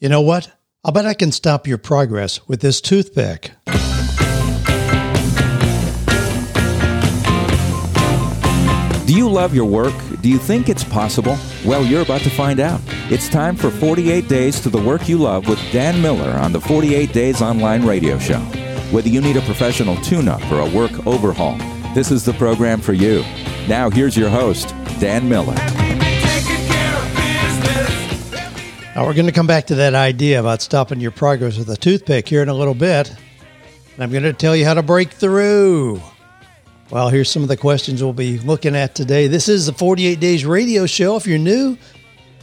You know what? I'll bet I can stop your progress with this toothpick. Do you love your work? Do you think it's possible? Well, you're about to find out. It's time for 48 Days to the Work You Love with Dan Miller on the 48 Days Online Radio Show. Whether you need a professional tune up or a work overhaul, this is the program for you. Now, here's your host, Dan Miller. Now, we're going to come back to that idea about stopping your progress with a toothpick here in a little bit. And I'm going to tell you how to break through. Well, here's some of the questions we'll be looking at today. This is the 48 Days Radio Show. If you're new,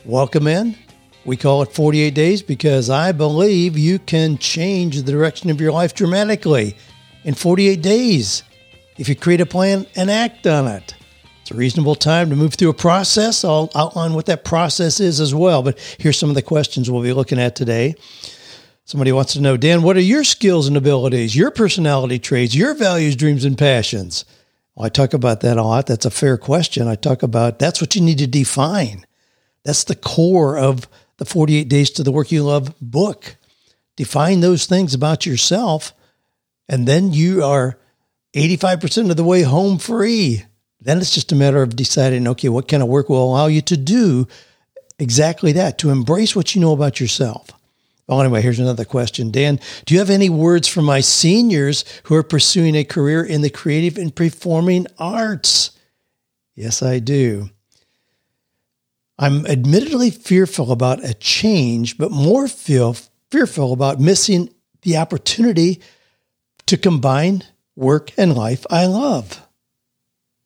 welcome in. We call it 48 Days because I believe you can change the direction of your life dramatically in 48 days if you create a plan and act on it. It's a reasonable time to move through a process. I'll outline what that process is as well. But here's some of the questions we'll be looking at today. Somebody wants to know, Dan, what are your skills and abilities, your personality traits, your values, dreams, and passions? Well, I talk about that a lot. That's a fair question. I talk about that's what you need to define. That's the core of the 48 Days to the Work You Love book. Define those things about yourself, and then you are 85% of the way home free. Then it's just a matter of deciding, okay, what kind of work will allow you to do exactly that, to embrace what you know about yourself. Well, anyway, here's another question. Dan, do you have any words for my seniors who are pursuing a career in the creative and performing arts? Yes, I do. I'm admittedly fearful about a change, but more feel fearful about missing the opportunity to combine work and life I love.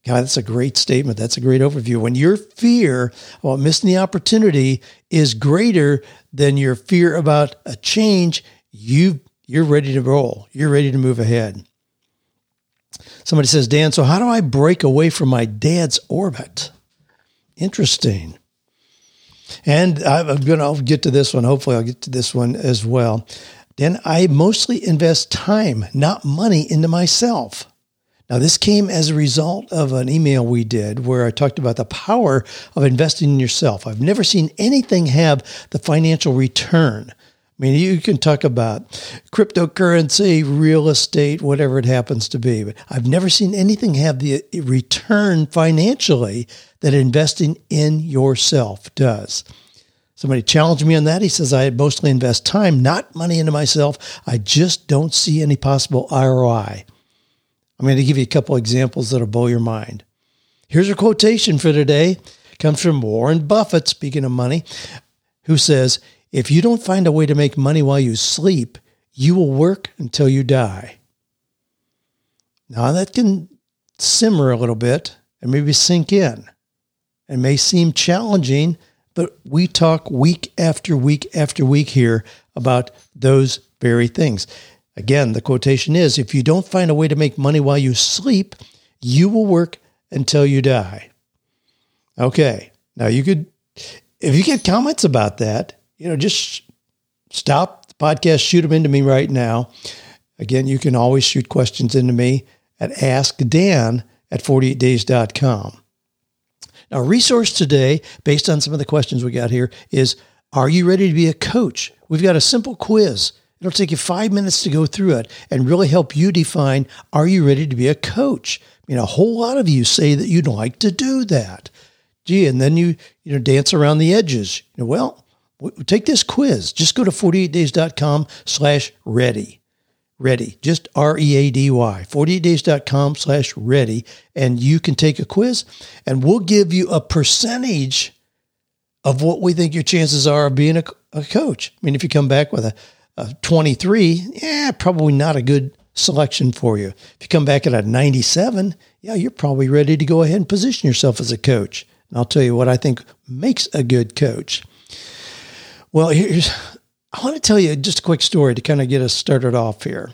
God, that's a great statement. That's a great overview. When your fear about missing the opportunity is greater than your fear about a change, you you're ready to roll. You're ready to move ahead. Somebody says, Dan, so how do I break away from my dad's orbit? Interesting. And I'm going to get to this one. Hopefully, I'll get to this one as well. Dan, I mostly invest time, not money, into myself. Now, this came as a result of an email we did where I talked about the power of investing in yourself. I've never seen anything have the financial return. I mean, you can talk about cryptocurrency, real estate, whatever it happens to be, but I've never seen anything have the return financially that investing in yourself does. Somebody challenged me on that. He says, I mostly invest time, not money into myself. I just don't see any possible ROI. I'm going to give you a couple examples that'll blow your mind. Here's a quotation for today. It comes from Warren Buffett, speaking of money, who says, If you don't find a way to make money while you sleep, you will work until you die. Now, that can simmer a little bit and maybe sink in. It may seem challenging, but we talk week after week after week here about those very things. Again, the quotation is if you don't find a way to make money while you sleep, you will work until you die. Okay. Now you could, if you get comments about that, you know, just stop the podcast, shoot them into me right now. Again, you can always shoot questions into me at askdan at 48days.com. Now, resource today, based on some of the questions we got here, is Are you ready to be a coach? We've got a simple quiz It'll take you five minutes to go through it and really help you define are you ready to be a coach? I mean, a whole lot of you say that you'd like to do that. Gee, and then you, you know, dance around the edges. You know, well, take this quiz. Just go to 48days.com slash ready. Ready. Just R-E-A-D-Y. 48days.com slash ready. And you can take a quiz and we'll give you a percentage of what we think your chances are of being a, a coach. I mean, if you come back with a uh, 23, yeah, probably not a good selection for you. If you come back at a 97, yeah, you're probably ready to go ahead and position yourself as a coach. And I'll tell you what I think makes a good coach. Well, here's, I want to tell you just a quick story to kind of get us started off here.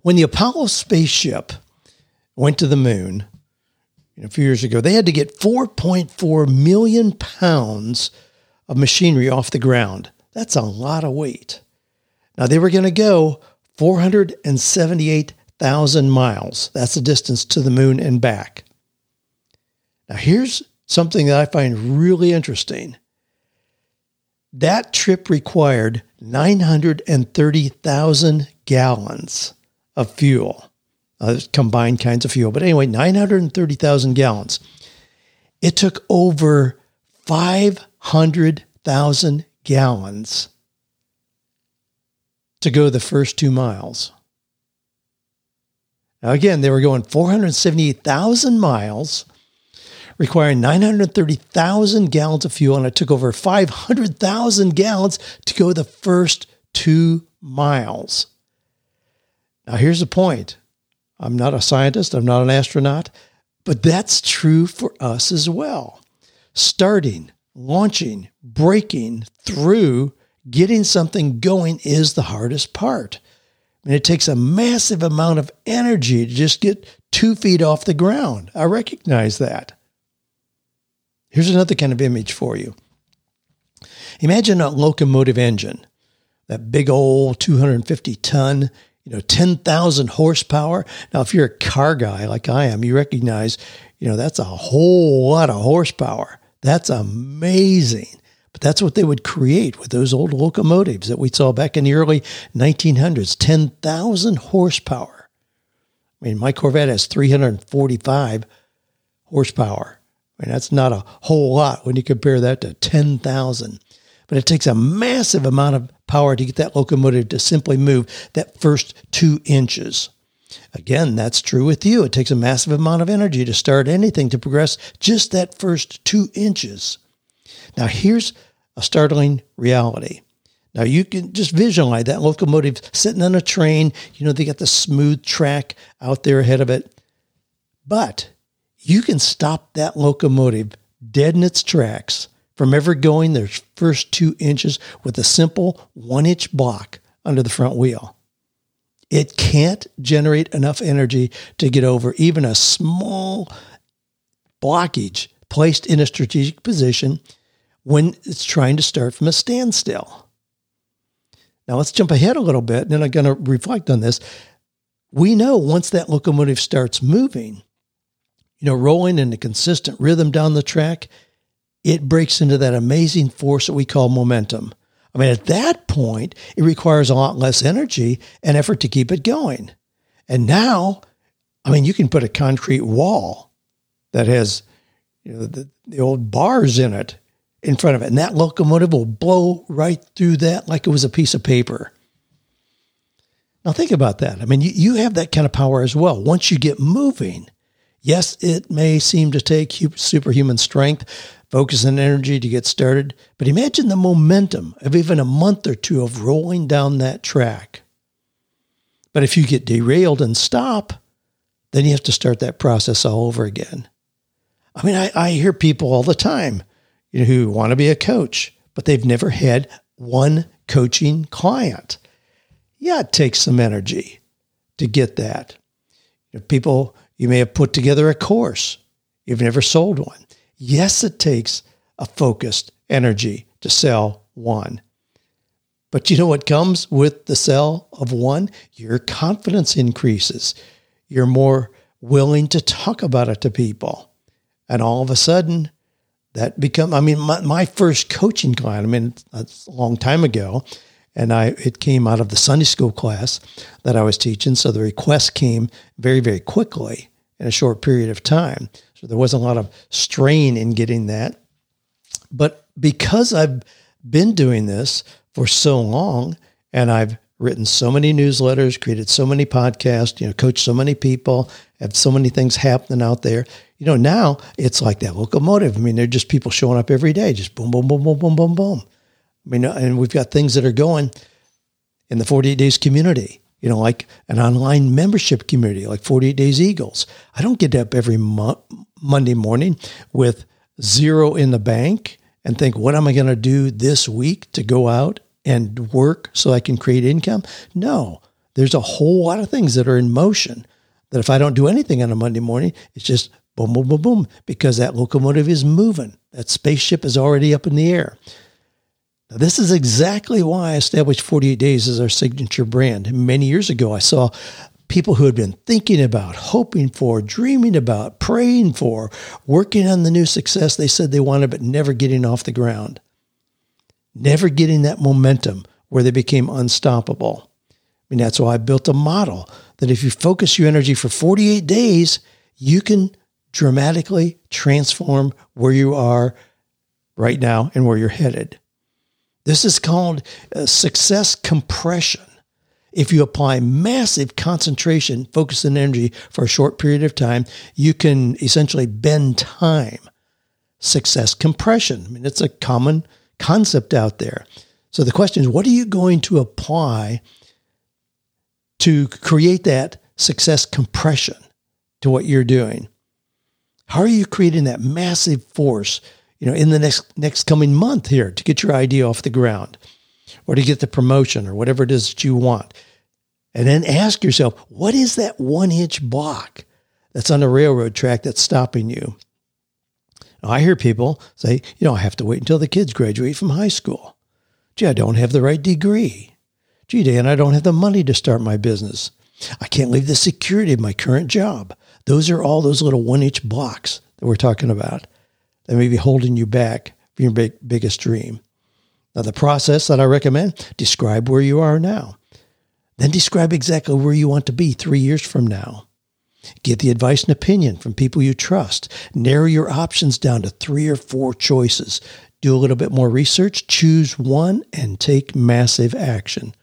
When the Apollo spaceship went to the moon you know, a few years ago, they had to get 4.4 million pounds of machinery off the ground. That's a lot of weight. Now they were going to go 478,000 miles. That's the distance to the moon and back. Now here's something that I find really interesting. that trip required 930,000 gallons of fuel, uh, combined kinds of fuel. But anyway, 930,000 gallons. It took over 500,000 gallons to go the first two miles. Now, again, they were going 478,000 miles, requiring 930,000 gallons of fuel, and it took over 500,000 gallons to go the first two miles. Now, here's the point I'm not a scientist, I'm not an astronaut, but that's true for us as well. Starting, launching, breaking through, getting something going is the hardest part. And it takes a massive amount of energy to just get two feet off the ground. I recognize that. Here's another kind of image for you. Imagine a locomotive engine, that big old 250 ton, you know, 10,000 horsepower. Now, if you're a car guy like I am, you recognize, you know, that's a whole lot of horsepower. That's amazing. But that's what they would create with those old locomotives that we saw back in the early 1900s 10,000 horsepower. I mean, my Corvette has 345 horsepower. I mean, that's not a whole lot when you compare that to 10,000. But it takes a massive amount of power to get that locomotive to simply move that first two inches. Again, that's true with you. It takes a massive amount of energy to start anything to progress just that first two inches. Now, here's a startling reality. Now, you can just visualize that locomotive sitting on a train. You know, they got the smooth track out there ahead of it. But you can stop that locomotive dead in its tracks from ever going their first two inches with a simple one inch block under the front wheel. It can't generate enough energy to get over even a small blockage placed in a strategic position when it's trying to start from a standstill. Now let's jump ahead a little bit, and then I'm going to reflect on this. We know once that locomotive starts moving, you know, rolling in a consistent rhythm down the track, it breaks into that amazing force that we call momentum. I mean, at that point, it requires a lot less energy and effort to keep it going. And now, I mean, you can put a concrete wall that has, you know, the, the old bars in it in front of it. And that locomotive will blow right through that like it was a piece of paper. Now, think about that. I mean, you, you have that kind of power as well. Once you get moving, yes, it may seem to take superhuman strength, focus, and energy to get started, but imagine the momentum of even a month or two of rolling down that track. But if you get derailed and stop, then you have to start that process all over again. I mean, I, I hear people all the time you know, who want to be a coach, but they've never had one coaching client. Yeah, it takes some energy to get that. You know, people, you may have put together a course, you've never sold one. Yes, it takes a focused energy to sell one. But you know what comes with the sell of one? Your confidence increases. You're more willing to talk about it to people. And all of a sudden, that become, I mean, my, my first coaching client, I mean, that's a long time ago. And I, it came out of the Sunday school class that I was teaching. So the request came very, very quickly in a short period of time. So there wasn't a lot of strain in getting that. But because I've been doing this for so long and I've written so many newsletters, created so many podcasts, you know, coached so many people, have so many things happening out there. You know, now it's like that locomotive. I mean, they're just people showing up every day, just boom, boom, boom, boom, boom, boom, boom. I mean, and we've got things that are going in the 48 Days community, you know, like an online membership community, like 48 Days Eagles. I don't get up every mo- Monday morning with zero in the bank and think, what am I going to do this week to go out and work so I can create income? No, there's a whole lot of things that are in motion that if I don't do anything on a Monday morning, it's just boom, boom, boom, boom, because that locomotive is moving. That spaceship is already up in the air. Now, this is exactly why I established 48 Days as our signature brand. Many years ago, I saw people who had been thinking about, hoping for, dreaming about, praying for, working on the new success they said they wanted, but never getting off the ground. never getting that momentum where they became unstoppable. I mean, that's why I built a model that if you focus your energy for 48 days, you can dramatically transform where you are right now and where you're headed. This is called uh, success compression. If you apply massive concentration, focus, and energy for a short period of time, you can essentially bend time. Success compression. I mean, it's a common concept out there. So the question is, what are you going to apply to create that success compression to what you're doing? How are you creating that massive force, you know, in the next next coming month here to get your idea off the ground or to get the promotion or whatever it is that you want? And then ask yourself, what is that one inch block that's on the railroad track that's stopping you? Now, I hear people say, you know, I have to wait until the kids graduate from high school. Gee, I don't have the right degree. Gee, Dan, I don't have the money to start my business. I can't leave the security of my current job. Those are all those little one inch blocks that we're talking about that may be holding you back from your big, biggest dream. Now, the process that I recommend describe where you are now. Then describe exactly where you want to be three years from now. Get the advice and opinion from people you trust. Narrow your options down to three or four choices. Do a little bit more research, choose one, and take massive action.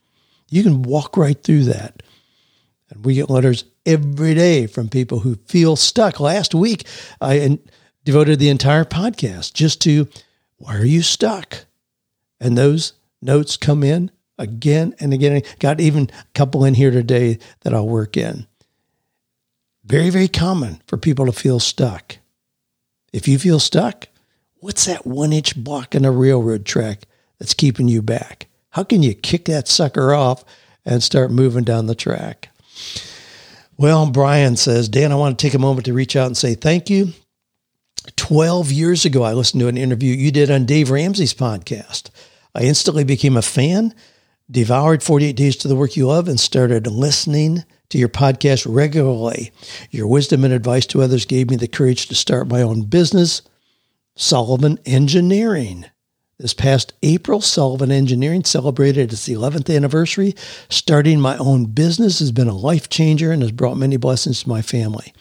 You can walk right through that. And we get letters every day from people who feel stuck. Last week, I devoted the entire podcast just to why are you stuck? And those notes come in again and again. Got even a couple in here today that I'll work in. Very, very common for people to feel stuck. If you feel stuck, what's that one inch block in a railroad track that's keeping you back? How can you kick that sucker off and start moving down the track? Well, Brian says, Dan, I want to take a moment to reach out and say thank you. 12 years ago, I listened to an interview you did on Dave Ramsey's podcast. I instantly became a fan, devoured 48 Days to the Work You Love, and started listening to your podcast regularly. Your wisdom and advice to others gave me the courage to start my own business, Sullivan Engineering. This past April, Sullivan Engineering celebrated its 11th anniversary. Starting my own business has been a life changer and has brought many blessings to my family.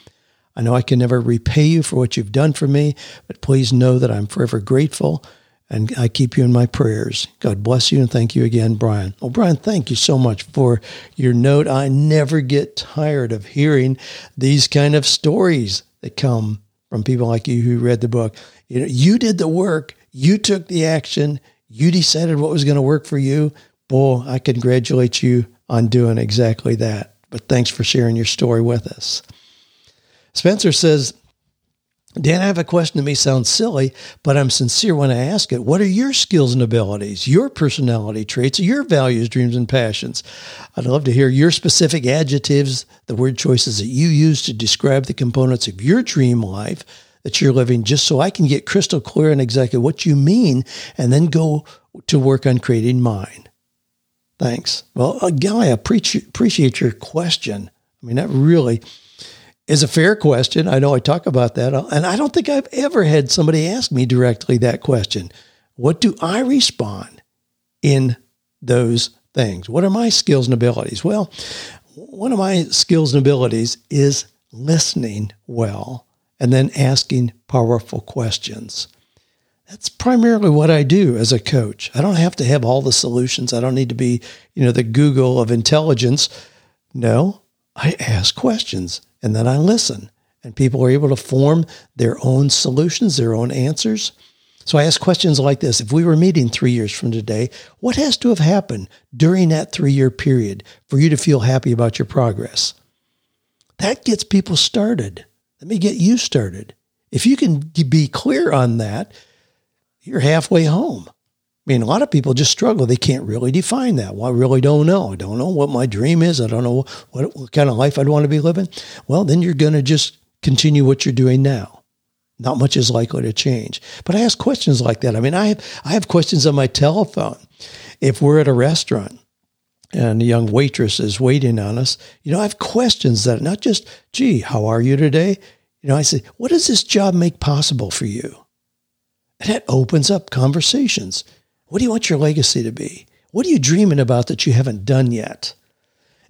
I know I can never repay you for what you've done for me, but please know that I'm forever grateful and I keep you in my prayers. God bless you and thank you again, Brian. Well, Brian, thank you so much for your note. I never get tired of hearing these kind of stories that come from people like you who read the book. You know, you did the work you took the action. You decided what was going to work for you. Boy, I congratulate you on doing exactly that. But thanks for sharing your story with us. Spencer says, Dan, I have a question that may sound silly, but I'm sincere when I ask it. What are your skills and abilities, your personality traits, your values, dreams, and passions? I'd love to hear your specific adjectives, the word choices that you use to describe the components of your dream life that you're living just so I can get crystal clear on exactly what you mean and then go to work on creating mine. Thanks. Well, uh, again, I appreciate your question. I mean, that really is a fair question. I know I talk about that, uh, and I don't think I've ever had somebody ask me directly that question. What do I respond in those things? What are my skills and abilities? Well, one of my skills and abilities is listening well and then asking powerful questions. That's primarily what I do as a coach. I don't have to have all the solutions. I don't need to be, you know, the Google of intelligence. No, I ask questions and then I listen. And people are able to form their own solutions, their own answers. So I ask questions like this. If we were meeting three years from today, what has to have happened during that three year period for you to feel happy about your progress? That gets people started. Let me get you started. If you can be clear on that, you're halfway home. I mean, a lot of people just struggle. They can't really define that. Well, I really don't know. I don't know what my dream is. I don't know what, what kind of life I'd want to be living. Well, then you're going to just continue what you're doing now. Not much is likely to change. But I ask questions like that. I mean, I have, I have questions on my telephone. If we're at a restaurant and a young waitress is waiting on us, you know, I have questions that not just, gee, how are you today? You know, I say, what does this job make possible for you? And that opens up conversations. What do you want your legacy to be? What are you dreaming about that you haven't done yet?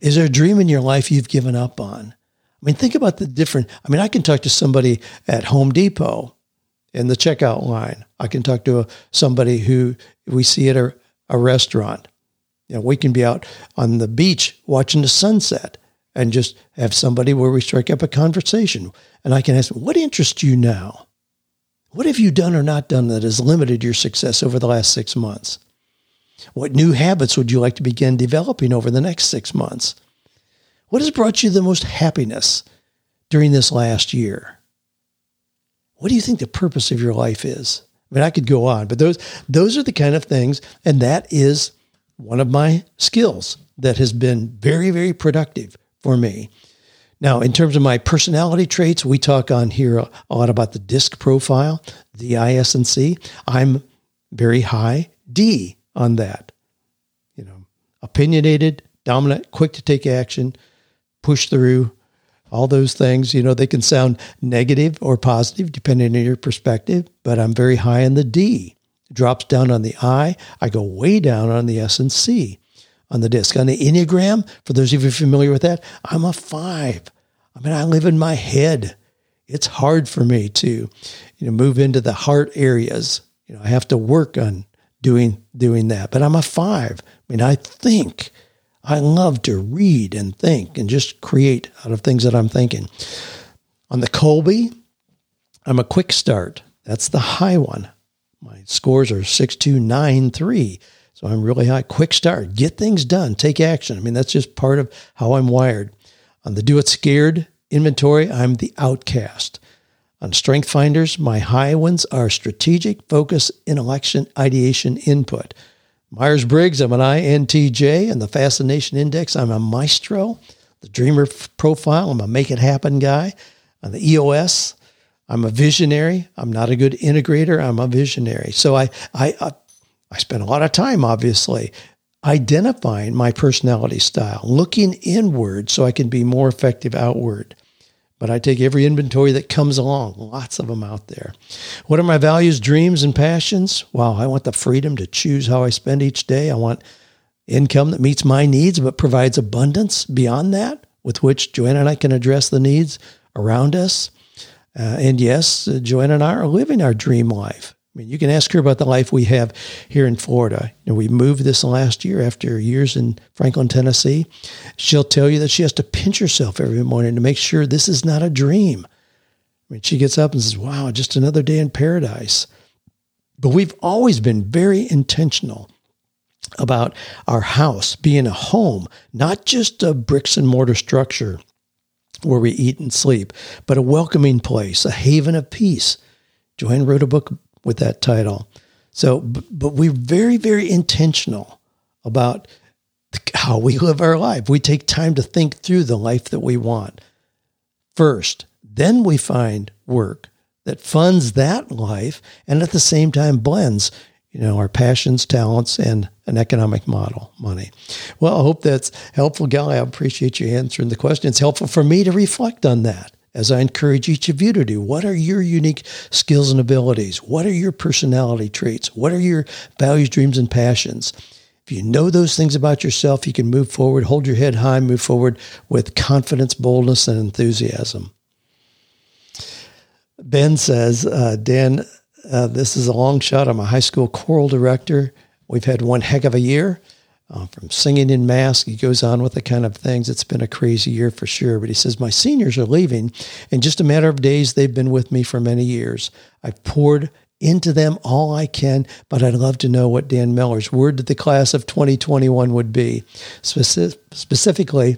Is there a dream in your life you've given up on? I mean, think about the different. I mean, I can talk to somebody at Home Depot in the checkout line. I can talk to a, somebody who we see at a, a restaurant. You know, we can be out on the beach watching the sunset and just have somebody where we strike up a conversation. And I can ask, what interests you now? What have you done or not done that has limited your success over the last six months? What new habits would you like to begin developing over the next six months? What has brought you the most happiness during this last year? What do you think the purpose of your life is? I mean, I could go on, but those those are the kind of things, and that is one of my skills that has been very, very productive for me. Now, in terms of my personality traits, we talk on here a lot about the DISC profile, the ISNC. I'm very high D on that. You know, opinionated, dominant, quick to take action, push through, all those things. You know, they can sound negative or positive depending on your perspective, but I'm very high in the D. It drops down on the I. I go way down on the S and C on the disc. On the Enneagram, for those of you familiar with that, I'm a five. I mean, I live in my head. It's hard for me to, you know, move into the heart areas. You know, I have to work on doing doing that. But I'm a five. I mean, I think. I love to read and think and just create out of things that I'm thinking. On the Kolbe, I'm a quick start. That's the high one. My scores are 6293. So I'm really high. Quick start. Get things done. Take action. I mean, that's just part of how I'm wired. On the do it scared inventory, I'm the outcast. On Strength Finders, my high ones are strategic, focus, intellection, ideation, input. Myers Briggs, I'm an INTJ, and the Fascination Index, I'm a maestro. The Dreamer Profile, I'm a make it happen guy. On the EOS, I'm a visionary. I'm not a good integrator. I'm a visionary. So I, I, I, I spend a lot of time, obviously, identifying my personality style, looking inward so I can be more effective outward. But I take every inventory that comes along, lots of them out there. What are my values, dreams, and passions? Well, I want the freedom to choose how I spend each day. I want income that meets my needs but provides abundance beyond that, with which Joanne and I can address the needs around us. Uh, and yes, Joanne and I are living our dream life. I mean, you can ask her about the life we have here in Florida. Know, we moved this last year after years in Franklin, Tennessee. She'll tell you that she has to pinch herself every morning to make sure this is not a dream. I mean, she gets up and says, wow, just another day in paradise. But we've always been very intentional about our house being a home, not just a bricks and mortar structure where we eat and sleep, but a welcoming place, a haven of peace. Joanne wrote a book with that title. So, but we're very, very intentional about how we live our life. We take time to think through the life that we want first. Then we find work that funds that life and at the same time blends, you know, our passions, talents, and an economic model, money. Well, I hope that's helpful, Gal. I appreciate you answering the question. It's helpful for me to reflect on that as I encourage each of you to do. What are your unique skills and abilities? What are your personality traits? What are your values, dreams, and passions? If you know those things about yourself, you can move forward, hold your head high, move forward with confidence, boldness, and enthusiasm. Ben says, uh, Dan, uh, this is a long shot. I'm a high school choral director. We've had one heck of a year uh, from singing in mass. He goes on with the kind of things. It's been a crazy year for sure. But he says, My seniors are leaving. In just a matter of days, they've been with me for many years. I've poured into them all I can, but I'd love to know what Dan Miller's word to the class of 2021 would be. Speci- specifically,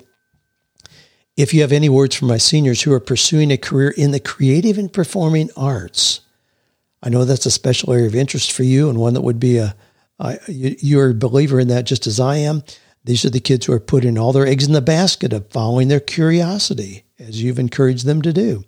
if you have any words for my seniors who are pursuing a career in the creative and performing arts, I know that's a special area of interest for you and one that would be a uh, you, are a believer in that just as I am. These are the kids who are putting all their eggs in the basket of following their curiosity, as you've encouraged them to do.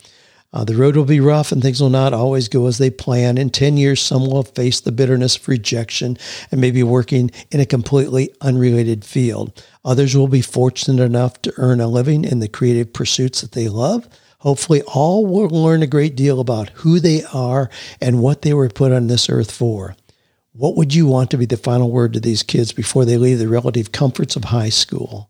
Uh, the road will be rough and things will not always go as they plan. In 10 years, some will faced the bitterness of rejection and may be working in a completely unrelated field. Others will be fortunate enough to earn a living in the creative pursuits that they love. Hopefully, all will learn a great deal about who they are and what they were put on this earth for. What would you want to be the final word to these kids before they leave the relative comforts of high school?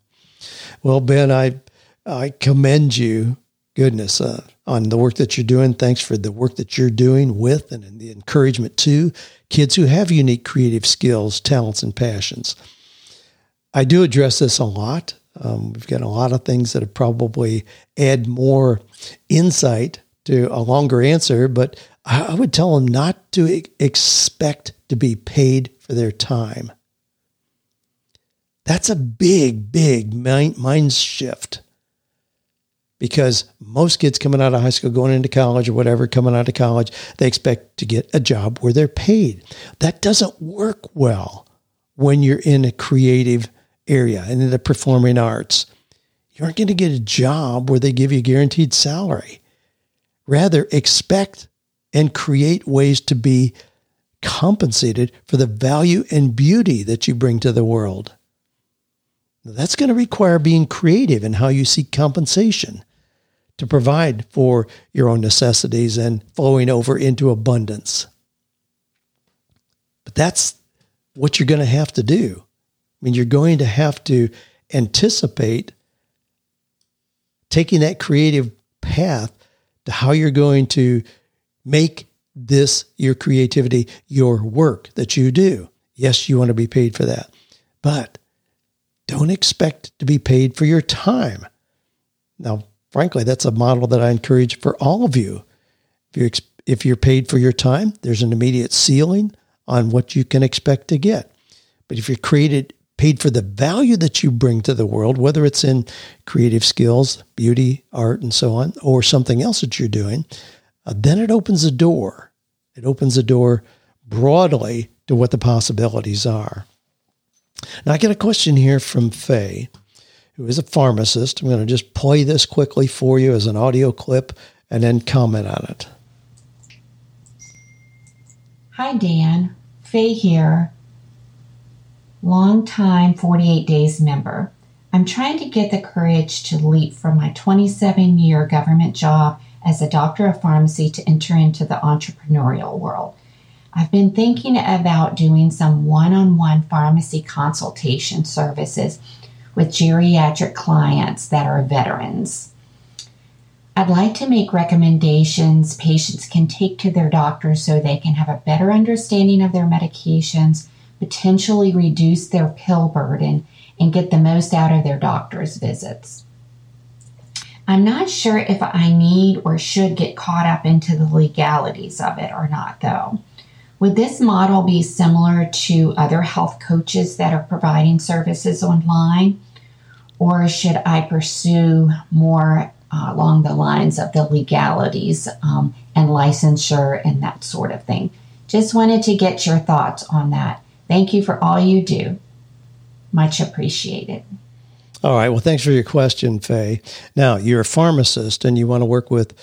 Well, Ben, I I commend you, goodness, uh, on the work that you're doing. Thanks for the work that you're doing with and, the encouragement to kids who have unique creative skills, talents, and passions. I do address this a lot. Um, we've got a lot of things that probably add more insight to a longer answer, but I would tell them not to expect to be paid for their time. That's a big, big mind, mind shift because most kids coming out of high school, going into college or whatever, coming out of college, they expect to get a job where they're paid. That doesn't work well when you're in a creative area and in the performing arts. You aren't going to get a job where they give you a guaranteed salary. Rather, expect and create ways to be compensated for the value and beauty that you bring to the world. That's going to require being creative in how you seek compensation to provide for your own necessities and flowing over into abundance. But that's what you're going to have to do. I mean, you're going to have to anticipate taking that creative path to how you're going to make this your creativity your work that you do. Yes, you want to be paid for that, but don't expect to be paid for your time. Now, frankly, that's a model that I encourage for all of you. If you're, if you're paid for your time, there's an immediate ceiling on what you can expect to get. But if you're created paid for the value that you bring to the world, whether it's in creative skills, beauty, art, and so on, or something else that you're doing, uh, then it opens a door. It opens a door broadly to what the possibilities are. Now, I get a question here from Faye, who is a pharmacist. I'm going to just play this quickly for you as an audio clip and then comment on it. Hi, Dan. Faye here. Long time 48 Days member. I'm trying to get the courage to leap from my 27 year government job as a doctor of pharmacy to enter into the entrepreneurial world. I've been thinking about doing some one on one pharmacy consultation services with geriatric clients that are veterans. I'd like to make recommendations patients can take to their doctors so they can have a better understanding of their medications, potentially reduce their pill burden, and get the most out of their doctor's visits. I'm not sure if I need or should get caught up into the legalities of it or not, though. Would this model be similar to other health coaches that are providing services online? Or should I pursue more uh, along the lines of the legalities um, and licensure and that sort of thing? Just wanted to get your thoughts on that. Thank you for all you do. Much appreciated. All right. Well, thanks for your question, Faye. Now, you're a pharmacist and you want to work with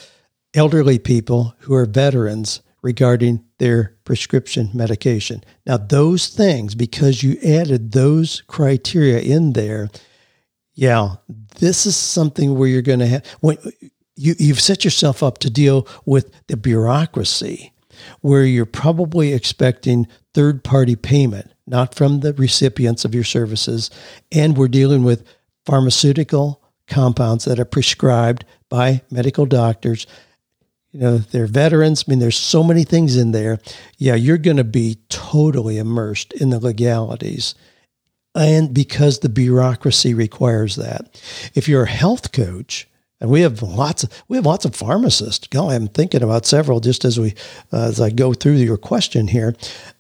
elderly people who are veterans regarding their prescription medication. Now, those things, because you added those criteria in there, yeah, this is something where you're going to have, when you, you've set yourself up to deal with the bureaucracy where you're probably expecting third party payment, not from the recipients of your services. And we're dealing with pharmaceutical compounds that are prescribed by medical doctors. You know, they're veterans. I mean, there's so many things in there. Yeah, you're going to be totally immersed in the legalities. And because the bureaucracy requires that. If you're a health coach, and we have lots of we have lots of pharmacists. Go, I'm thinking about several just as we uh, as I go through your question here,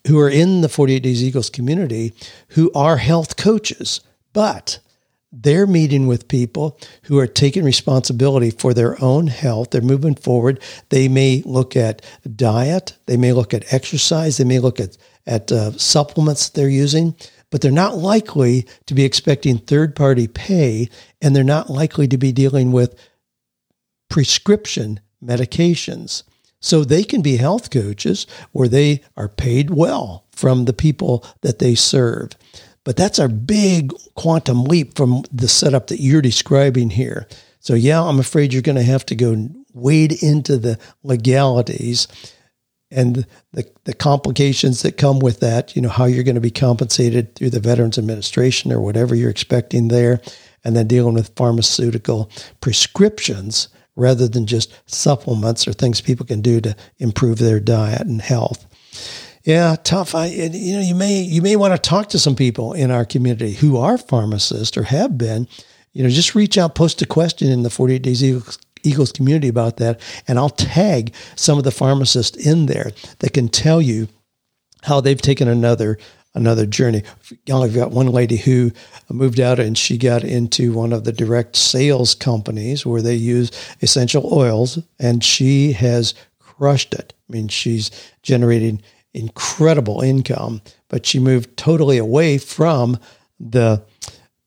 who are in the 48 Days Eagles community, who are health coaches, but they're meeting with people who are taking responsibility for their own health. They're moving forward. They may look at diet, they may look at exercise, they may look at, at uh, supplements they're using, but they're not likely to be expecting third party pay and they're not likely to be dealing with prescription medications. So they can be health coaches where they are paid well from the people that they serve. But that's a big quantum leap from the setup that you're describing here. So, yeah, I'm afraid you're going to have to go wade into the legalities. and the, the complications that come with that, you know, how you're going to be compensated through the Veterans Administration or whatever you're expecting there, and then dealing with pharmaceutical prescriptions rather than just supplements or things people can do to improve their diet and health. Yeah, tough. I, you know, you may you may want to talk to some people in our community who are pharmacists or have been. You know, just reach out, post a question in the 48 Days Eagles, Eagles community about that, and I'll tag some of the pharmacists in there that can tell you how they've taken another another journey. I've got one lady who moved out and she got into one of the direct sales companies where they use essential oils, and she has crushed it. I mean, she's generating incredible income, but she moved totally away from the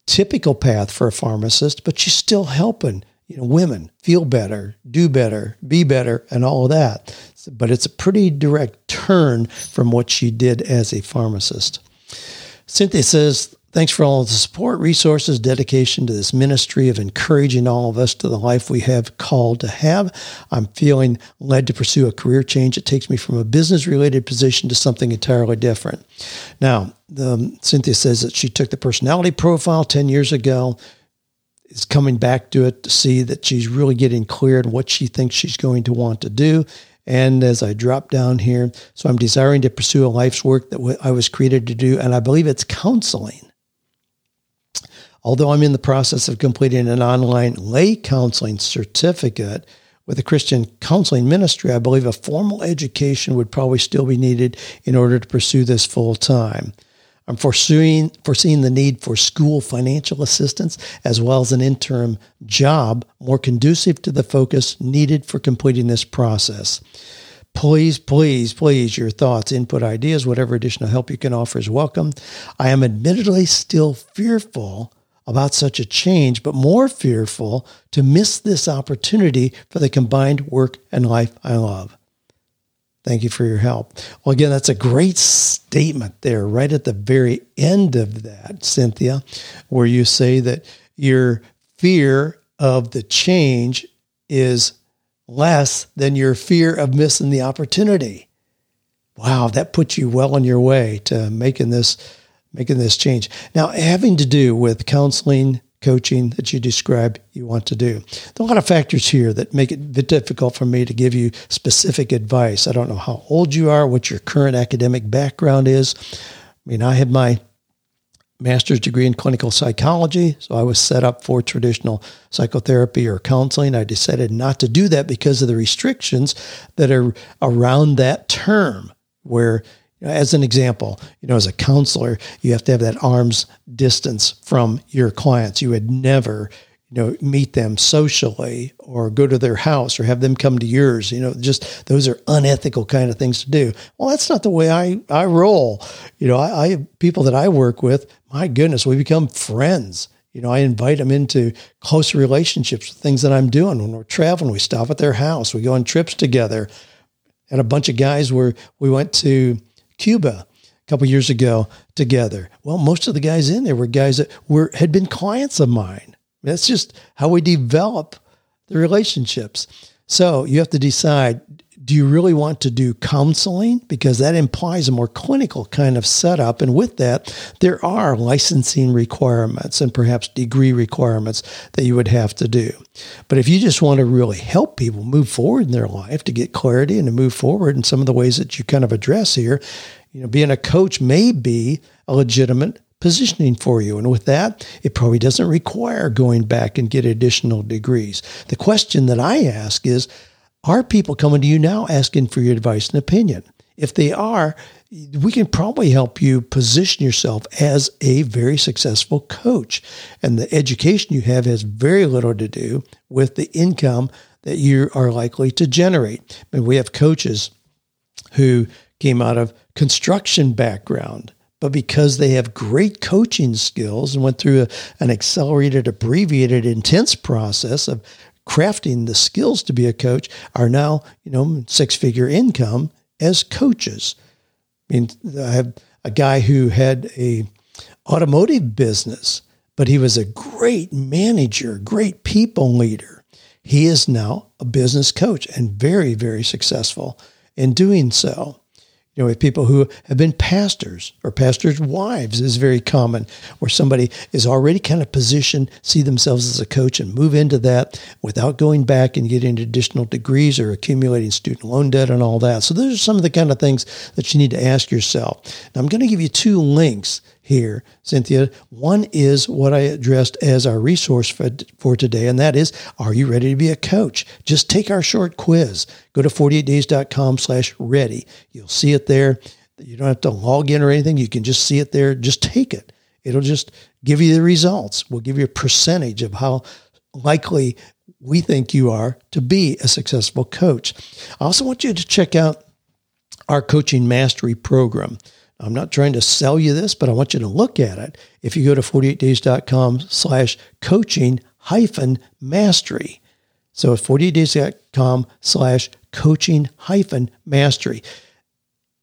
typical path for a pharmacist, but she's still helping you know women feel better, do better, be better, and all of that. But it's a pretty direct turn from what she did as a pharmacist. Cynthia says, Thanks for all the support, resources, dedication to this ministry of encouraging all of us to the life we have called to have. I'm feeling led to pursue a career change that takes me from a business related position to something entirely different. Now, Cynthia says that she took the personality profile 10 years ago, is coming back to it to see that she's really getting clear on what she thinks she's going to want to do. And as I drop down here, so I'm desiring to pursue a life's work that I was created to do, and I believe it's counseling. Although I'm in the process of completing an online lay counseling certificate with a Christian counseling ministry, I believe a formal education would probably still be needed in order to pursue this full time. I'm foreseeing, foreseeing the need for school financial assistance as well as an interim job more conducive to the focus needed for completing this process. Please, please, please, your thoughts, input, ideas, whatever additional help you can offer is welcome. I am admittedly still fearful about such a change, but more fearful to miss this opportunity for the combined work and life I love. Thank you for your help. Well, again, that's a great statement there, right at the very end of that, Cynthia, where you say that your fear of the change is less than your fear of missing the opportunity. Wow, that puts you well on your way to making this making this change. Now, having to do with counseling, coaching that you describe you want to do. There are a lot of factors here that make it difficult for me to give you specific advice. I don't know how old you are, what your current academic background is. I mean, I have my master's degree in clinical psychology, so I was set up for traditional psychotherapy or counseling. I decided not to do that because of the restrictions that are around that term, where as an example, you know, as a counselor, you have to have that arm's distance from your clients. You would never, you know, meet them socially or go to their house or have them come to yours. You know, just those are unethical kind of things to do. Well, that's not the way I, I roll. You know, I, I people that I work with, my goodness, we become friends. You know, I invite them into close relationships with things that I'm doing. When we're traveling, we stop at their house, we go on trips together. And a bunch of guys where we went to Cuba a couple years ago together. Well, most of the guys in there were guys that were had been clients of mine. That's just how we develop the relationships. So you have to decide do you really want to do counseling? Because that implies a more clinical kind of setup. And with that, there are licensing requirements and perhaps degree requirements that you would have to do. But if you just want to really help people move forward in their life to get clarity and to move forward in some of the ways that you kind of address here, you know, being a coach may be a legitimate positioning for you. And with that, it probably doesn't require going back and get additional degrees. The question that I ask is, are people coming to you now asking for your advice and opinion? If they are, we can probably help you position yourself as a very successful coach. And the education you have has very little to do with the income that you are likely to generate. And we have coaches who came out of construction background, but because they have great coaching skills and went through a, an accelerated, abbreviated, intense process of crafting the skills to be a coach are now, you know, six figure income as coaches. I mean, I have a guy who had a automotive business, but he was a great manager, great people leader. He is now a business coach and very, very successful. in doing so. You know, with people who have been pastors or pastors' wives is very common, where somebody is already kind of positioned, see themselves as a coach and move into that without going back and getting additional degrees or accumulating student loan debt and all that. So those are some of the kind of things that you need to ask yourself. Now I'm going to give you two links here, Cynthia. One is what I addressed as our resource for, for today, and that is, are you ready to be a coach? Just take our short quiz. Go to 48days.com slash ready. You'll see it there. You don't have to log in or anything. You can just see it there. Just take it. It'll just give you the results. We'll give you a percentage of how likely we think you are to be a successful coach. I also want you to check out our coaching mastery program. I'm not trying to sell you this, but I want you to look at it. If you go to 48days.com slash coaching hyphen mastery. So 48days.com slash coaching hyphen mastery.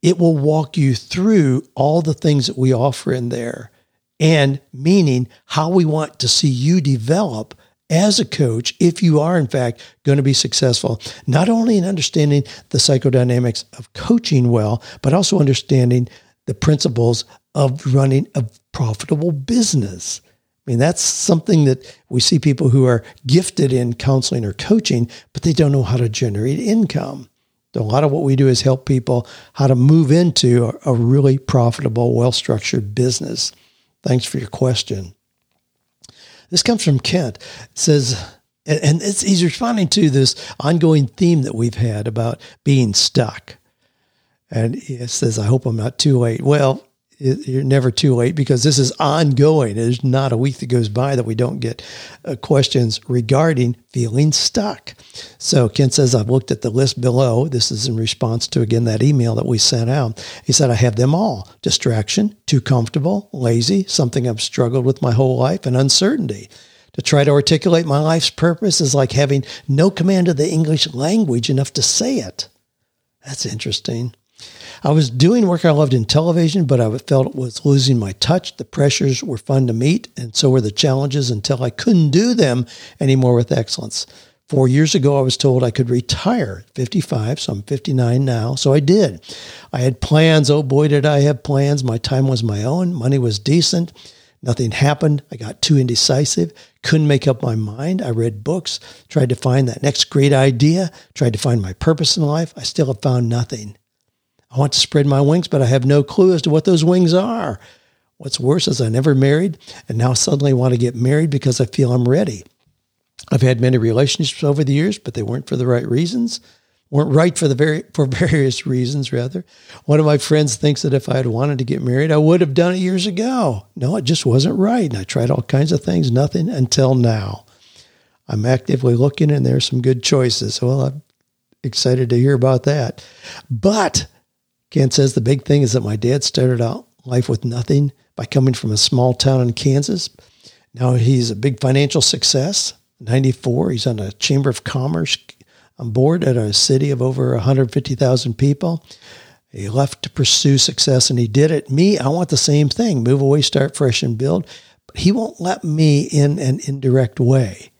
It will walk you through all the things that we offer in there and meaning how we want to see you develop as a coach if you are in fact going to be successful not only in understanding the psychodynamics of coaching well but also understanding the principles of running a profitable business. I mean, that's something that we see people who are gifted in counseling or coaching, but they don't know how to generate income. A lot of what we do is help people how to move into a, really profitable, well structured business. Thanks for your question. This comes from Kent. It says, and he's responding to this ongoing theme that we've had about being stuck. And he says, I hope I'm not too late. Well, you're never too late because this is ongoing. There's not a week that goes by that we don't get uh, questions regarding feeling stuck. So Ken says, I've looked at the list below. This is in response to, again, that email that we sent out. He said, I have them all distraction, too comfortable, lazy, something I've struggled with my whole life, and uncertainty. To try to articulate my life's purpose is like having no command of the English language enough to say it. That's interesting. I was doing work I loved in television, but I felt it was losing my touch. The pressures were fun to meet, and so were the challenges until I couldn't do them anymore with excellence. Four years ago, I was told I could retire at 55, so I'm 59 now. So I did. I had plans. Oh boy, did I have plans. My time was my own. Money was decent. Nothing happened. I got too indecisive. Couldn't make up my mind. I read books, tried to find that next great idea, tried to find my purpose in life. I still have found nothing. I want to spread my wings, but I have no clue as to what those wings are. What's worse is I never married and now suddenly want to get married because I feel I'm ready. I've had many relationships over the years, but they weren't for the right reasons. weren't right for the very for various reasons rather. One of my friends thinks that if I had wanted to get married, I would have done it years ago. No, it just wasn't right. And I tried all kinds of things, nothing until now. I'm actively looking and there's some good choices. Well, I'm excited to hear about that. But Ken says the big thing is that my dad started out life with nothing by coming from a small town in Kansas. Now he's a big financial success. 94, he's on a Chamber of Commerce on board at a city of over 150,000 people. He left to pursue success and he did it. Me, I want the same thing move away, start fresh, and build. But he won't let me in an indirect way.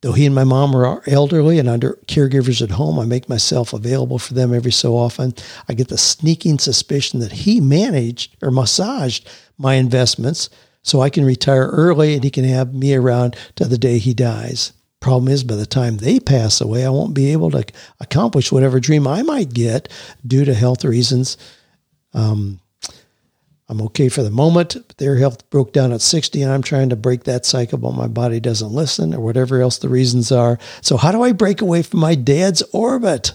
Though he and my mom are elderly and under caregivers at home, I make myself available for them every so often. I get the sneaking suspicion that he managed or massaged my investments so I can retire early and he can have me around to the day he dies. Problem is, by the time they pass away, I won't be able to accomplish whatever dream I might get due to health reasons. Um, I'm okay for the moment. But their health broke down at 60, and I'm trying to break that cycle, but my body doesn't listen, or whatever else the reasons are. So, how do I break away from my dad's orbit?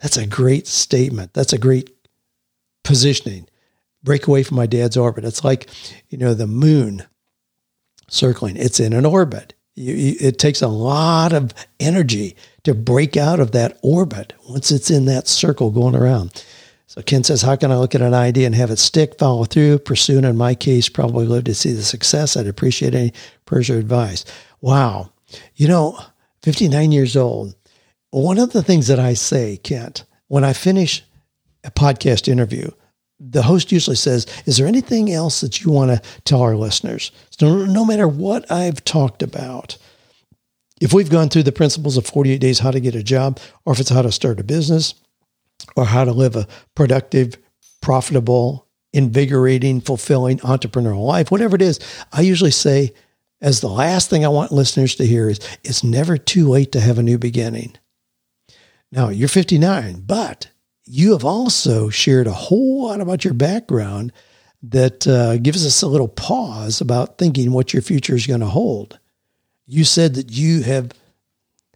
That's a great statement. That's a great positioning. Break away from my dad's orbit. It's like, you know, the moon circling, it's in an orbit. You, you, it takes a lot of energy to break out of that orbit once it's in that circle going around. So Ken says, how can I look at an idea and have it stick, follow through, pursue, and in my case, probably live to see the success? I'd appreciate any or advice. Wow. You know, 59 years old. One of the things that I say, Kent, when I finish a podcast interview, the host usually says, Is there anything else that you want to tell our listeners? So no matter what I've talked about, if we've gone through the principles of 48 days, how to get a job, or if it's how to start a business, or how to live a productive, profitable, invigorating, fulfilling entrepreneurial life, whatever it is, I usually say, as the last thing I want listeners to hear is it's never too late to have a new beginning. Now, you're 59, but you have also shared a whole lot about your background that uh, gives us a little pause about thinking what your future is going to hold. You said that you have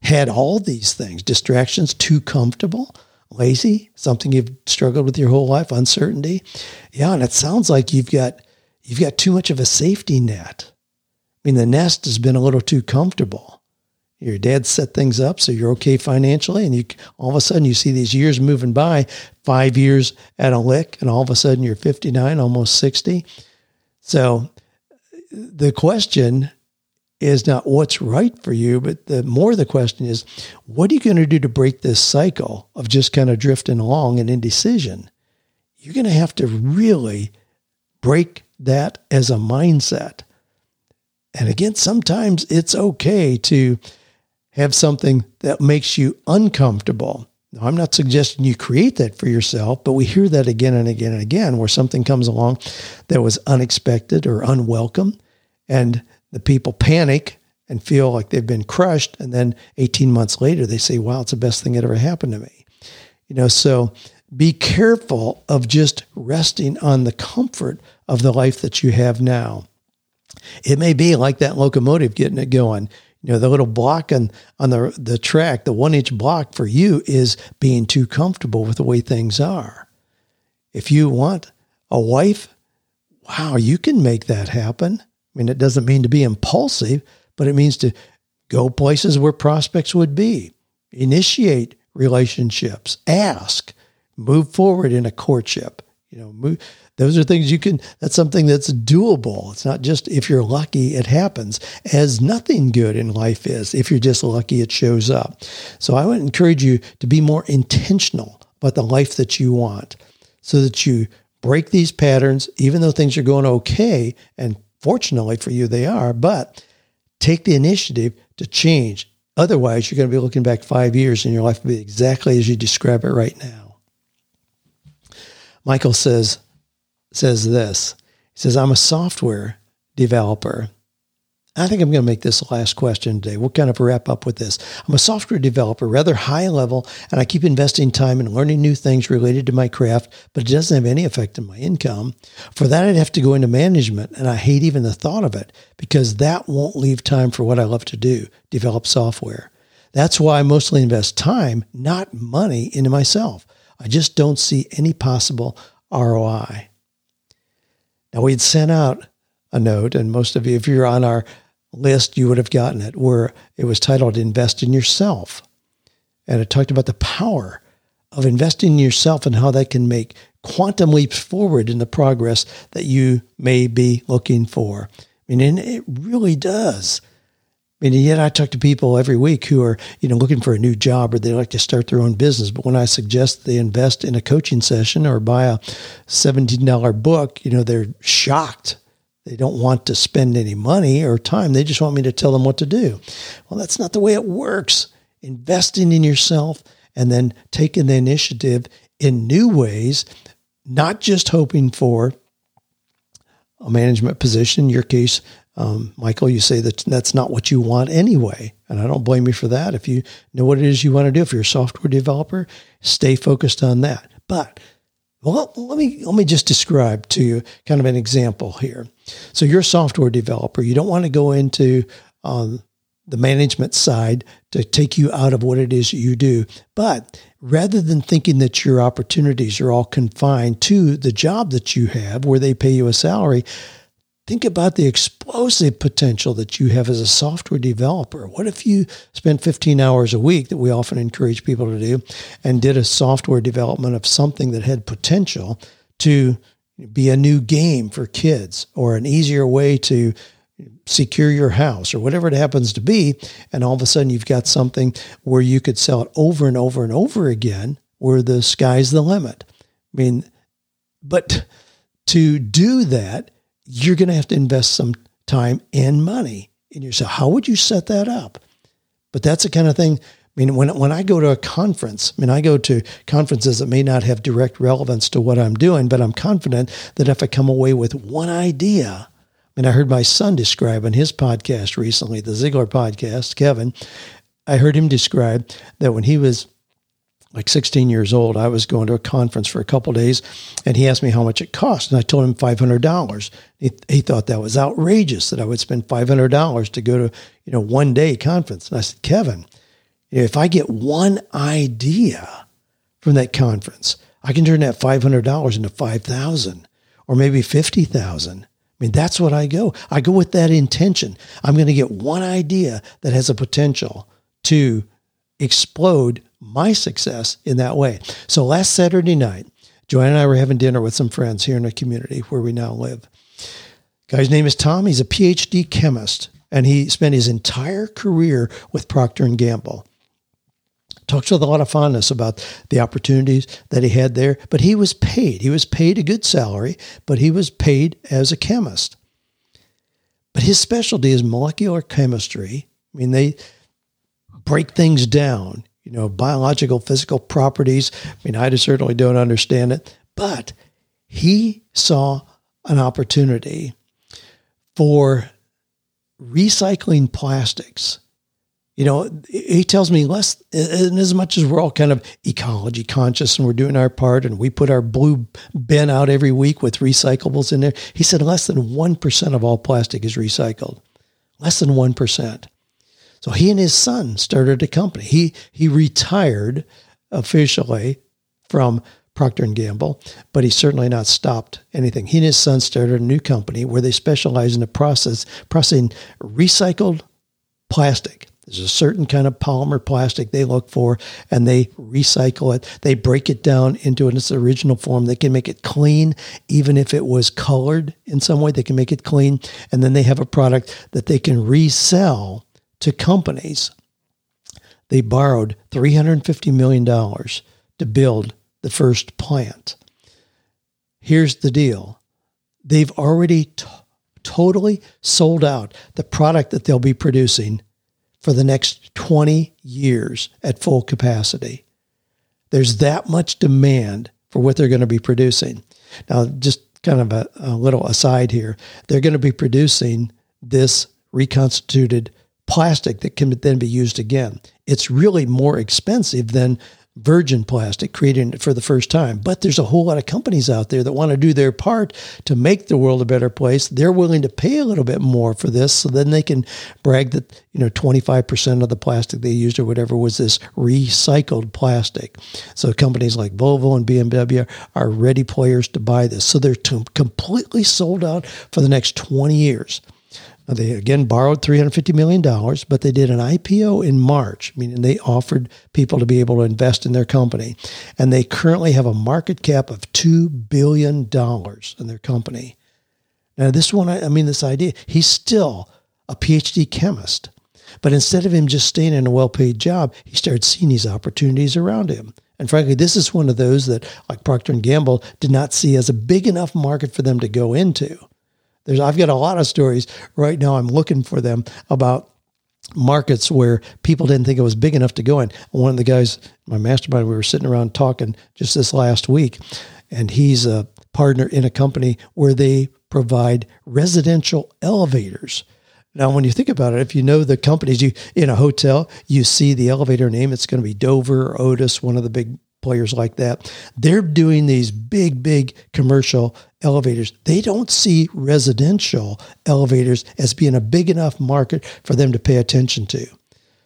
had all these things distractions, too comfortable, lazy, something you've struggled with your whole life, uncertainty. Yeah, and it sounds like you've got you've got too much of a safety net. I mean, the nest has been a little too comfortable your dad set things up so you're okay financially and you all of a sudden you see these years moving by five years at a lick and all of a sudden you're 59 almost 60 so the question is not what's right for you but the more the question is what are you going to do to break this cycle of just kind of drifting along and indecision you're going to have to really break that as a mindset and again sometimes it's okay to have something that makes you uncomfortable. Now, I'm not suggesting you create that for yourself, but we hear that again and again and again where something comes along that was unexpected or unwelcome, and the people panic and feel like they've been crushed. And then 18 months later, they say, wow, it's the best thing that ever happened to me. You know, so be careful of just resting on the comfort of the life that you have now. It may be like that locomotive getting it going you know the little block on on the the track the one inch block for you is being too comfortable with the way things are if you want a wife wow you can make that happen i mean it doesn't mean to be impulsive but it means to go places where prospects would be initiate relationships ask move forward in a courtship you know move those are things you can, that's something that's doable. It's not just if you're lucky, it happens, as nothing good in life is. If you're just lucky, it shows up. So I would encourage you to be more intentional about the life that you want so that you break these patterns, even though things are going okay. And fortunately for you, they are, but take the initiative to change. Otherwise, you're going to be looking back five years and your life will be exactly as you describe it right now. Michael says, says this. He says, I'm a software developer. I think I'm going to make this the last question today. We'll kind of wrap up with this. I'm a software developer, rather high level, and I keep investing time in learning new things related to my craft, but it doesn't have any effect on my income. For that, I'd have to go into management, and I hate even the thought of it because that won't leave time for what I love to do develop software. That's why I mostly invest time, not money, into myself. I just don't see any possible ROI. Now, we'd sent out a note, and most of you, if you're on our list, you would have gotten it, where it was titled Invest in Yourself. And it talked about the power of investing in yourself and how that can make quantum leaps forward in the progress that you may be looking for. I mean, it really does. I mean, yet I talk to people every week who are, you know, looking for a new job or they like to start their own business. But when I suggest they invest in a coaching session or buy a $17 book, you know, they're shocked. They don't want to spend any money or time. They just want me to tell them what to do. Well, that's not the way it works. Investing in yourself and then taking the initiative in new ways, not just hoping for a management position, in your case, um, Michael, you say that that's not what you want anyway. And I don't blame you for that. If you know what it is you want to do, if you're a software developer, stay focused on that. But well, let me let me just describe to you kind of an example here. So you're a software developer. You don't want to go into um, the management side to take you out of what it is you do. But rather than thinking that your opportunities are all confined to the job that you have where they pay you a salary, Think about the explosive potential that you have as a software developer. What if you spent 15 hours a week that we often encourage people to do and did a software development of something that had potential to be a new game for kids or an easier way to secure your house or whatever it happens to be. And all of a sudden you've got something where you could sell it over and over and over again where the sky's the limit. I mean, but to do that, you're going to have to invest some time and money in yourself. How would you set that up? But that's the kind of thing I mean, when, when I go to a conference, I mean, I go to conferences that may not have direct relevance to what I'm doing, but I'm confident that if I come away with one idea, I mean, I heard my son describe on his podcast recently, the Ziglar podcast, Kevin, I heard him describe that when he was like 16 years old, I was going to a conference for a couple days, and he asked me how much it cost, and I told him $500. He, he thought that was outrageous that I would spend $500 to go to you know one day conference. And I said, Kevin, if I get one idea from that conference, I can turn that $500 into 5,000 or maybe 50,000. I mean, that's what I go. I go with that intention. I'm going to get one idea that has a potential to explode my success in that way. So last Saturday night, Joanne and I were having dinner with some friends here in the community where we now live. Guy's name is Tom. He's a PhD chemist, and he spent his entire career with Procter and Gamble. Talks with a lot of fondness about the opportunities that he had there, but he was paid. He was paid a good salary, but he was paid as a chemist. But his specialty is molecular chemistry. I mean, they break things down, you know, biological, physical properties. I mean, I just certainly don't understand it, but he saw an opportunity for recycling plastics. You know, he tells me less, and as much as we're all kind of ecology conscious and we're doing our part and we put our blue bin out every week with recyclables in there, he said less than 1% of all plastic is recycled. Less than 1%. So he and his son started a company. He he retired officially from Procter and Gamble, but he certainly not stopped anything. He and his son started a new company where they specialize in the process processing recycled plastic. There's a certain kind of polymer plastic they look for, and they recycle it. They break it down into its original form. They can make it clean, even if it was colored in some way. They can make it clean, and then they have a product that they can resell to companies. They borrowed $350 million to build the first plant. Here's the deal they've already t- totally sold out the product that they'll be producing for the next 20 years at full capacity. There's that much demand for what they're going to be producing. Now, just kind of a, a little aside here, they're going to be producing this reconstituted plastic that can then be used again. It's really more expensive than virgin plastic, creating it for the first time. But there's a whole lot of companies out there that want to do their part to make the world a better place. They're willing to pay a little bit more for this so then they can brag that, you know, 25% of the plastic they used or whatever was this recycled plastic. So companies like Volvo and BMW are ready players to buy this. So they're t- completely sold out for the next 20 years. They again borrowed $350 million, but they did an IPO in March, meaning they offered people to be able to invest in their company. And they currently have a market cap of $2 billion in their company. Now, this one, I mean, this idea, he's still a PhD chemist. But instead of him just staying in a well paid job, he started seeing these opportunities around him. And frankly, this is one of those that, like Procter and Gamble, did not see as a big enough market for them to go into. There's I've got a lot of stories right now. I'm looking for them about markets where people didn't think it was big enough to go in. One of the guys, my mastermind, we were sitting around talking just this last week, and he's a partner in a company where they provide residential elevators. Now, when you think about it, if you know the companies, you in a hotel, you see the elevator name. It's going to be Dover or Otis, one of the big players like that. They're doing these big, big commercial elevators. They don't see residential elevators as being a big enough market for them to pay attention to.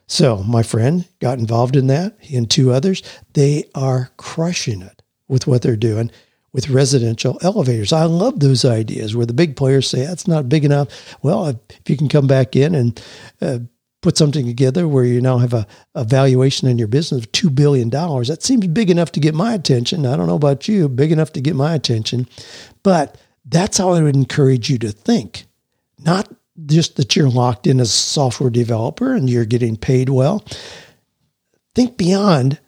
So my friend got involved in that. He and two others, they are crushing it with what they're doing with residential elevators. I love those ideas where the big players say that's not big enough. Well, if you can come back in and uh, put something together where you now have a, a valuation in your business of $2 billion, that seems big enough to get my attention. I don't know about you, big enough to get my attention. But that's how I would encourage you to think. Not just that you're locked in as a software developer and you're getting paid well. Think beyond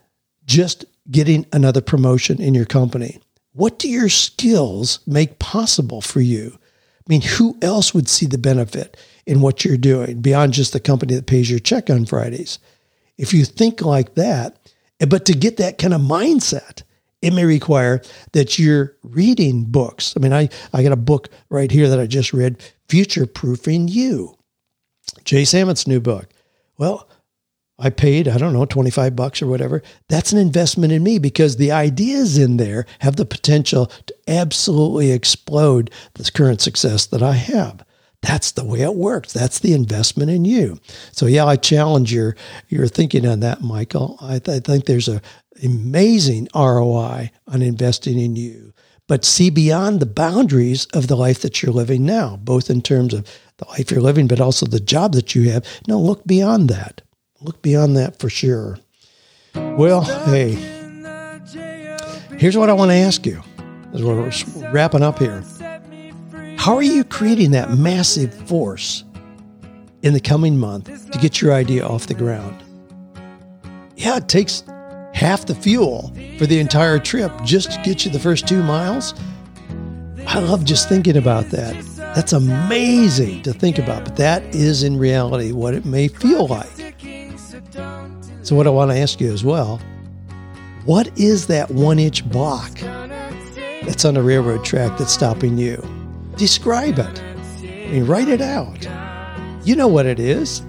just getting another promotion in your company. What do your skills make possible for you? I mean, who else would see the benefit? In what you're doing beyond just the company that pays your check on Fridays. if you think like that, eh, but to get that kind of mindset, it may require that you're reading books. I mean, I, I got a book right here that I just read, Future Proofing You, Jay Samit's new book. Well, I paid, I don't know, 25 bucks or whatever. That's an investment in me because the ideas in there have the potential to absolutely explode this current success that I have. That's the way it works. That's the investment in you. So yeah, I challenge your your thinking on that, Michael. I, th- I think there's a amazing ROI on investing in you, but see beyond the boundaries of the life that you're living now, both in terms of the life you're living, but also the job that you have. No, look beyond that. Look beyond that for sure. Well, hey, here's what I want to ask you as we're wrapping up here. How are you creating that massive force in the coming month to get your idea off the ground? Yeah, it takes half the fuel for the entire trip just to get you the first two miles. I love just thinking about that. That's amazing to think about, but that is in reality what it may feel like. So, what I want to ask you as well what is that one inch block that's on the railroad track that's stopping you? Describe it. I mean, write it out. You know what it is.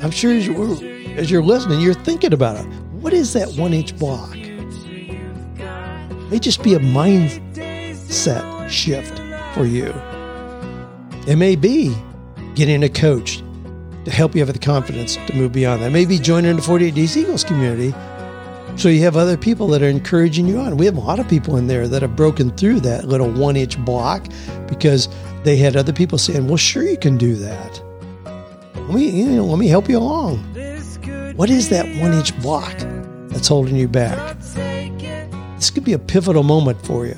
I'm sure as you're, as you're listening, you're thinking about it. What is that one inch block? It may just be a mindset shift for you. It may be getting a coach to help you have the confidence to move beyond that. Maybe joining the 48 Days Eagles community so you have other people that are encouraging you on. We have a lot of people in there that have broken through that little one inch block because they had other people saying, Well, sure, you can do that. Let me, you know, let me help you along. What is that one inch block that's holding you back? This could be a pivotal moment for you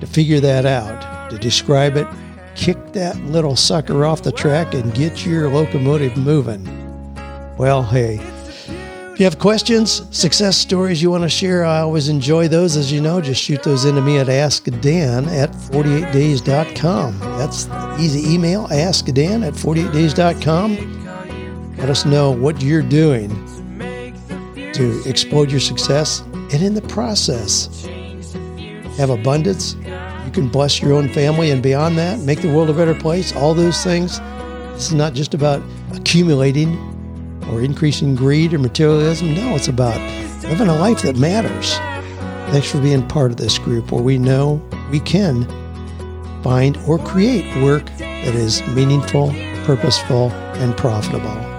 to figure that out, to describe it, kick that little sucker off the track, and get your locomotive moving. Well, hey, you have questions, success stories you want to share, I always enjoy those. As you know, just shoot those into me at askdan at 48days.com. That's easy email, askdan at 48days.com. Let us know what you're doing to explode your success and in the process have abundance. You can bless your own family and beyond that, make the world a better place, all those things. This is not just about accumulating or increasing greed or materialism. No, it's about living a life that matters. Thanks for being part of this group where we know we can find or create work that is meaningful, purposeful, and profitable.